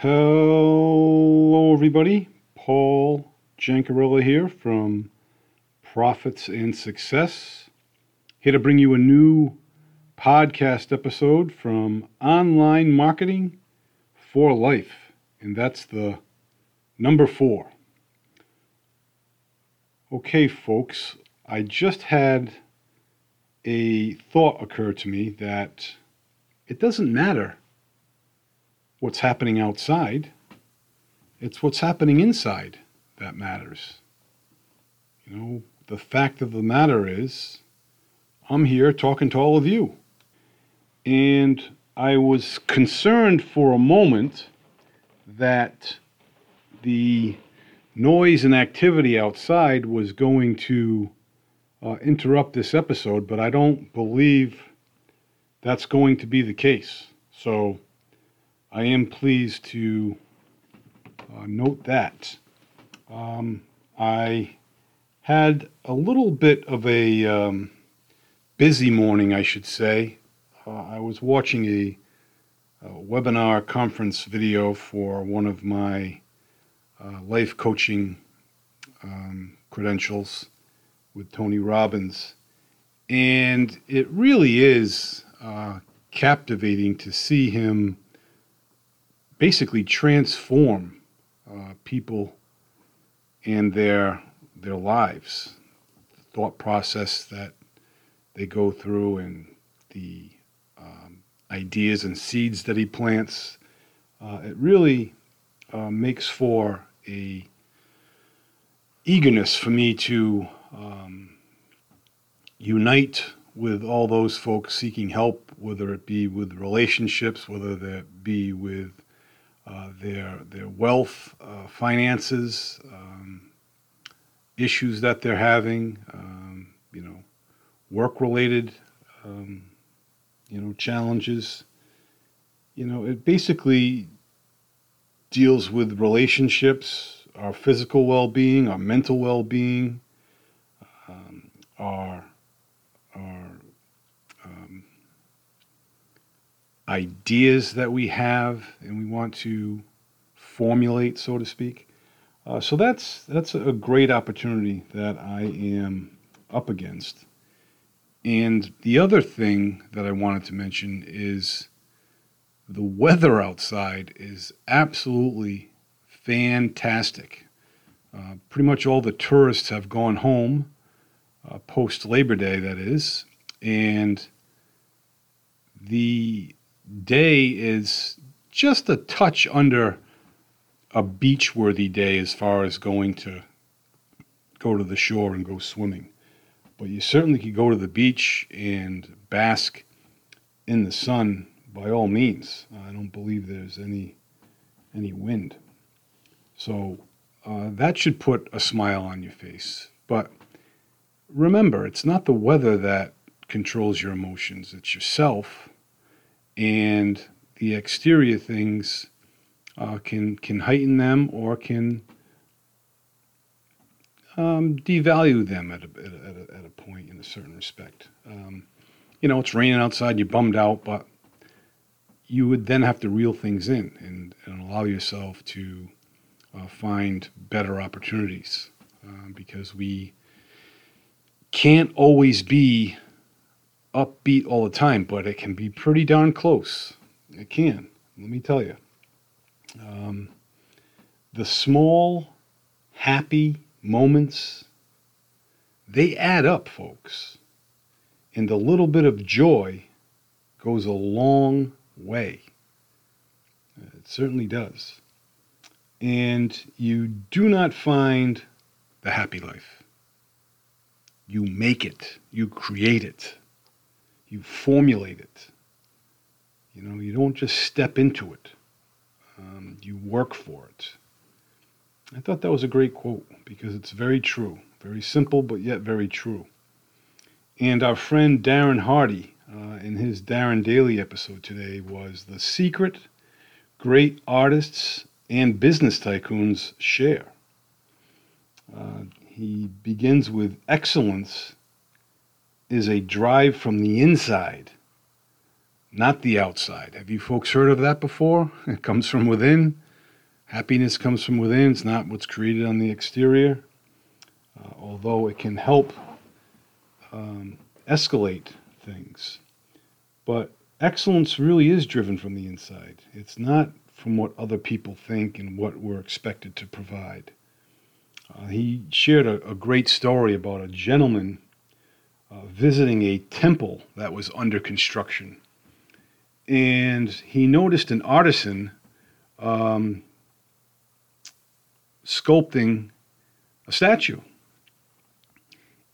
Hello, everybody. Paul Jancarella here from Profits and Success. Here to bring you a new podcast episode from Online Marketing for Life, and that's the number four. Okay, folks, I just had a thought occur to me that it doesn't matter what's happening outside, it's what's happening inside that matters. You know, the fact of the matter is, I'm here talking to all of you. And I was concerned for a moment that the noise and activity outside was going to uh, interrupt this episode, but I don't believe that's going to be the case. So I am pleased to uh, note that. Um, I had a little bit of a um, busy morning, I should say. Uh, I was watching a, a, webinar conference video for one of my uh, life coaching um, credentials with Tony Robbins. And it really is uh, captivating to see him basically transform uh, people and their their lives, the thought process that they go through, and the um, ideas and seeds that he plants. Uh, it really uh, makes for a eagerness for me to um, unite with all those folks seeking help, whether it be with relationships, whether that be with uh, their their wealth, uh, finances, um, issues that they're having, um, you know, work-related, um, you know, challenges. You know, it basically deals with relationships, our physical well-being, our mental well-being, um, our our um, ideas that we have and we want to formulate, so to speak. Uh, so that's that's a great opportunity that I am up against. And the other thing that I wanted to mention is the weather outside is absolutely fantastic. Uh, pretty much all the tourists have gone home uh, post Labor Day, that is, and the day is just a touch under a beach worthy day as far as going to go to the shore and go swimming. But you certainly could go to the beach and bask in the sun by all means. I don't believe there's any any wind. So uh, that should put a smile on your face. But remember, it's not the weather that controls your emotions, it's yourself. And the exterior things uh, can, can heighten them or can um, devalue them at a, at, a, at a point in a certain respect. Um, you know, it's raining outside, you're bummed out, but you would then have to reel things in and, and allow yourself to uh, find better opportunities uh, because we can't always be upbeat all the time, but it can be pretty darn close. It can, let me tell you. Um, the small, happy moments, they add up, folks. And a little bit of joy goes a long way. It certainly does. And you do not find the happy life you make it, you create it, you formulate it. You know, you don't just step into it, um, you work for it. I thought that was a great quote because it's very true, very simple, but yet very true. And our friend Darren Hardy, uh, in his Darren Daily episode today, was the secret great artists and business tycoons share. Uh, he begins with excellence is a drive from the inside, not the outside. Have you folks heard of that before? It comes from within. Happiness comes from within, it's not what's created on the exterior. Uh, although it can help um, escalate things. But excellence really is driven from the inside. It's not from what other people think and what we're expected to provide. Uh, he shared a, a, great story about a gentleman uh, visiting a temple that was under construction. And he noticed an artisan um, sculpting a statue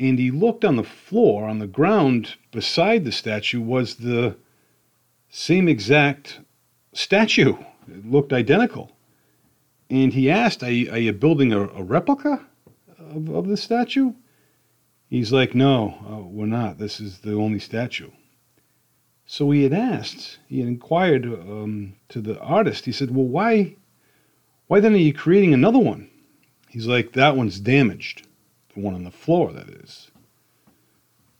and he looked on the floor, on the ground beside the statue was the same exact statue. It looked identical. And he asked, Are you, are you building a, a replica of, of the statue? He's like, No, uh, we're not. This is the only statue. So he had asked, he had inquired um, to the artist. He said, Well, why, why then are you creating another one? He's like, That one's damaged the one on the floor, that is.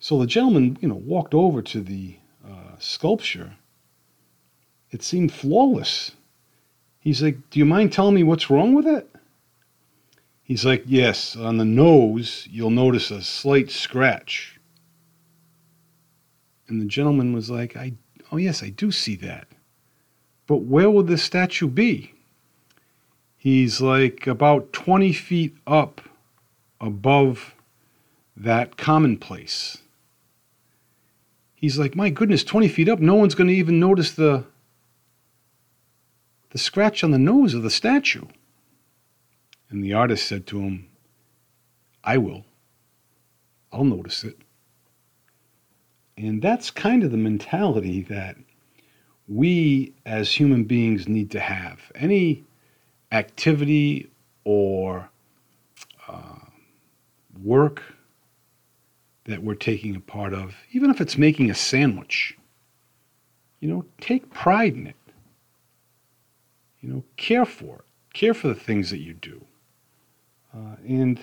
So the gentleman, you know, walked over to the uh, sculpture. It seemed flawless. He's like, Do you mind telling me what's wrong with it? He's like, Yes, on the nose, you'll notice a slight scratch. And the gentleman was like, I, Oh, yes, I do see that. But where will this statue be? He's like about 20 feet up above that commonplace. He's like, my goodness, 20 feet up, no one's going to even notice the, the scratch on the nose of the statue. And the artist said to him, I will. I'll notice it. And that's kind of the mentality that we as human beings need to have. Any activity or uh, work that we're taking a part of, even if it's making a sandwich, you know, take pride in it. You know, care for it. Care for the things that you do. Uh, and,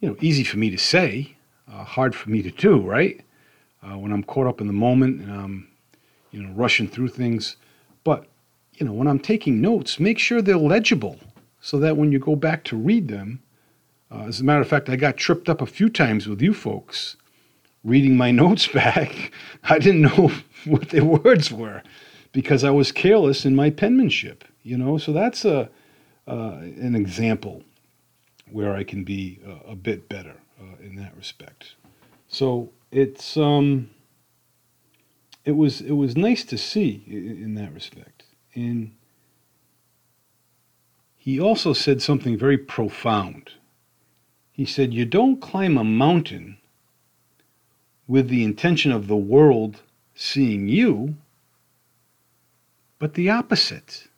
you know, easy for me to say, uh, hard for me to do, right? Uh, when I'm caught up in the moment and I'm, you know, rushing through things. But, you know, when I'm taking notes, make sure they're legible so that when you go back to read them, uh, as a matter of fact, I got tripped up a few times with you folks reading my notes back. I didn't know what the words were because I was careless in my penmanship, you know. So that's a uh, an example where I can be a, a bit better uh, in that respect. So it's um, it was it was nice to see in, in that respect, and he also said something very profound he said, You don't climb a mountain with the intention of the world seeing you, but the opposite.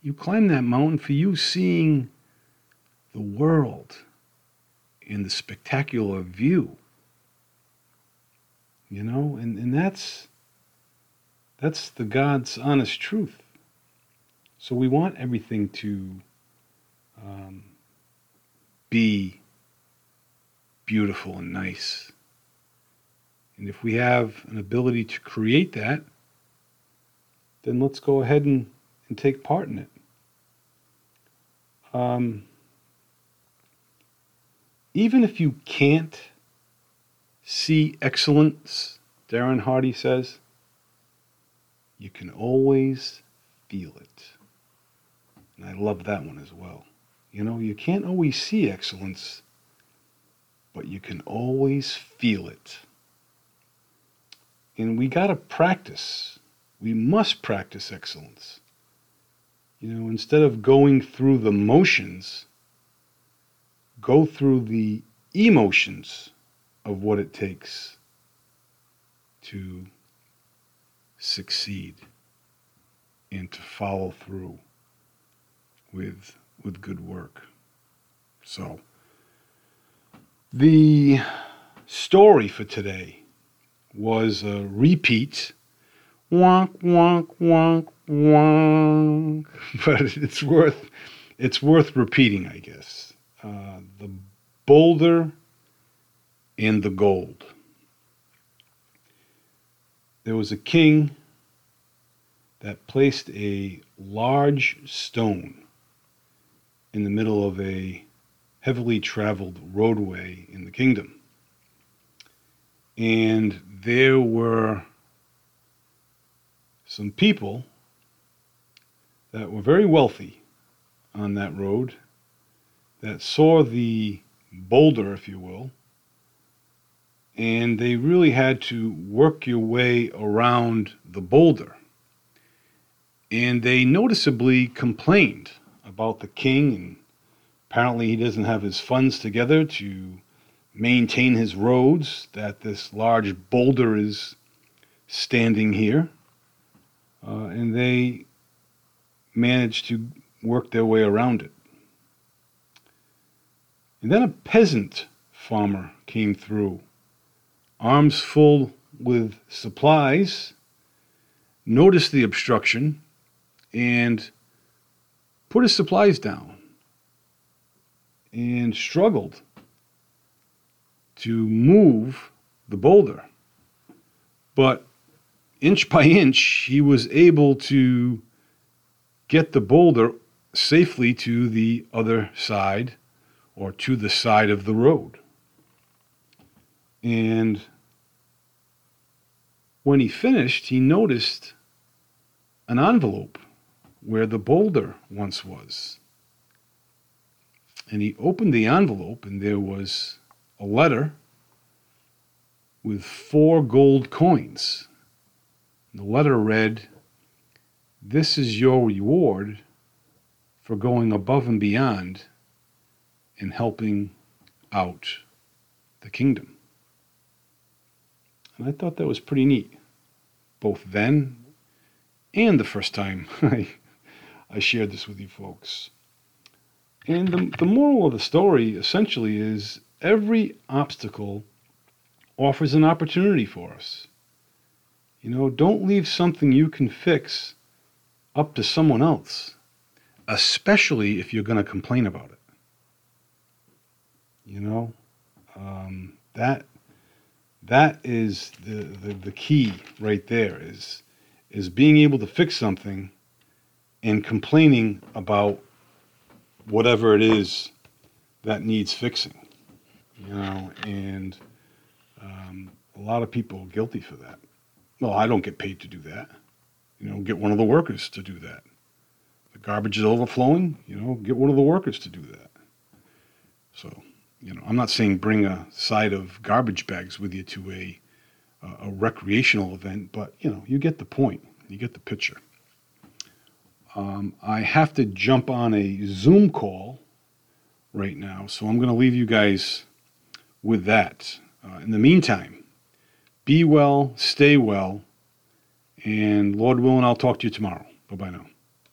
You climb that mountain for you seeing the world in the spectacular view. You know, and, and that's that's the God's honest truth. So we want everything to um, be beautiful and nice. And if we have an ability to create that, then let's go ahead and, and take part in it. Um, even if you can't see excellence, Darren Hardy says, you can always feel it. And I love that one as well. You know, you can't always see excellence, but you can always feel it. And we got to practice. We must practice excellence. You know, instead of going through the motions, go through the emotions of what it takes to succeed and to follow through with with good work. So the story for today was a repeat. Wonk, wonk, wonk, wonk. But it's worth, it's worth repeating, I guess. Uh, the boulder and the gold. There was a king that placed a large stone in the middle of a heavily traveled roadway in the kingdom. And there were some people that were very wealthy on that road that saw the boulder, if you will, and they really had to work your way around the boulder. And they noticeably complained about the king, and apparently he doesn't have his funds together to maintain his roads, that this large boulder is standing here. Uh, and they managed to work their way around it. And then a peasant farmer came through, arms full with supplies, noticed the obstruction, and put his supplies down and struggled to move the boulder. But inch by inch, he was able to get the boulder safely to the other side or to the side of the road. And when he finished, he noticed an envelope where the boulder once was. And he opened the envelope, and there was a letter with four gold coins. The letter read, This is your reward for going above and beyond in helping out the kingdom. And I thought that was pretty neat, both then and the first time I, I shared this with you folks. And the, the moral of the story essentially is every obstacle offers an opportunity for us. You know, don't leave something you can fix up to someone else, especially if you're going to complain about it. You know, um, that that is the, the, the key right there is is being able to fix something and complaining about whatever it is that needs fixing you know, and um, a lot of people are guilty for that. Well, I don't get paid to do that. You know, get one of the workers to do that. The garbage is overflowing, you know, get one of the workers to do that. So, you know, I'm not saying bring a side of garbage bags with you to a a recreational event, but you know, you get the point. You get the picture. Um, I have to jump on a Zoom call right now, so I'm going to leave you guys with that. Uh, in the meantime, be well, stay well, and Lord willing, I'll talk to you tomorrow. Bye bye now.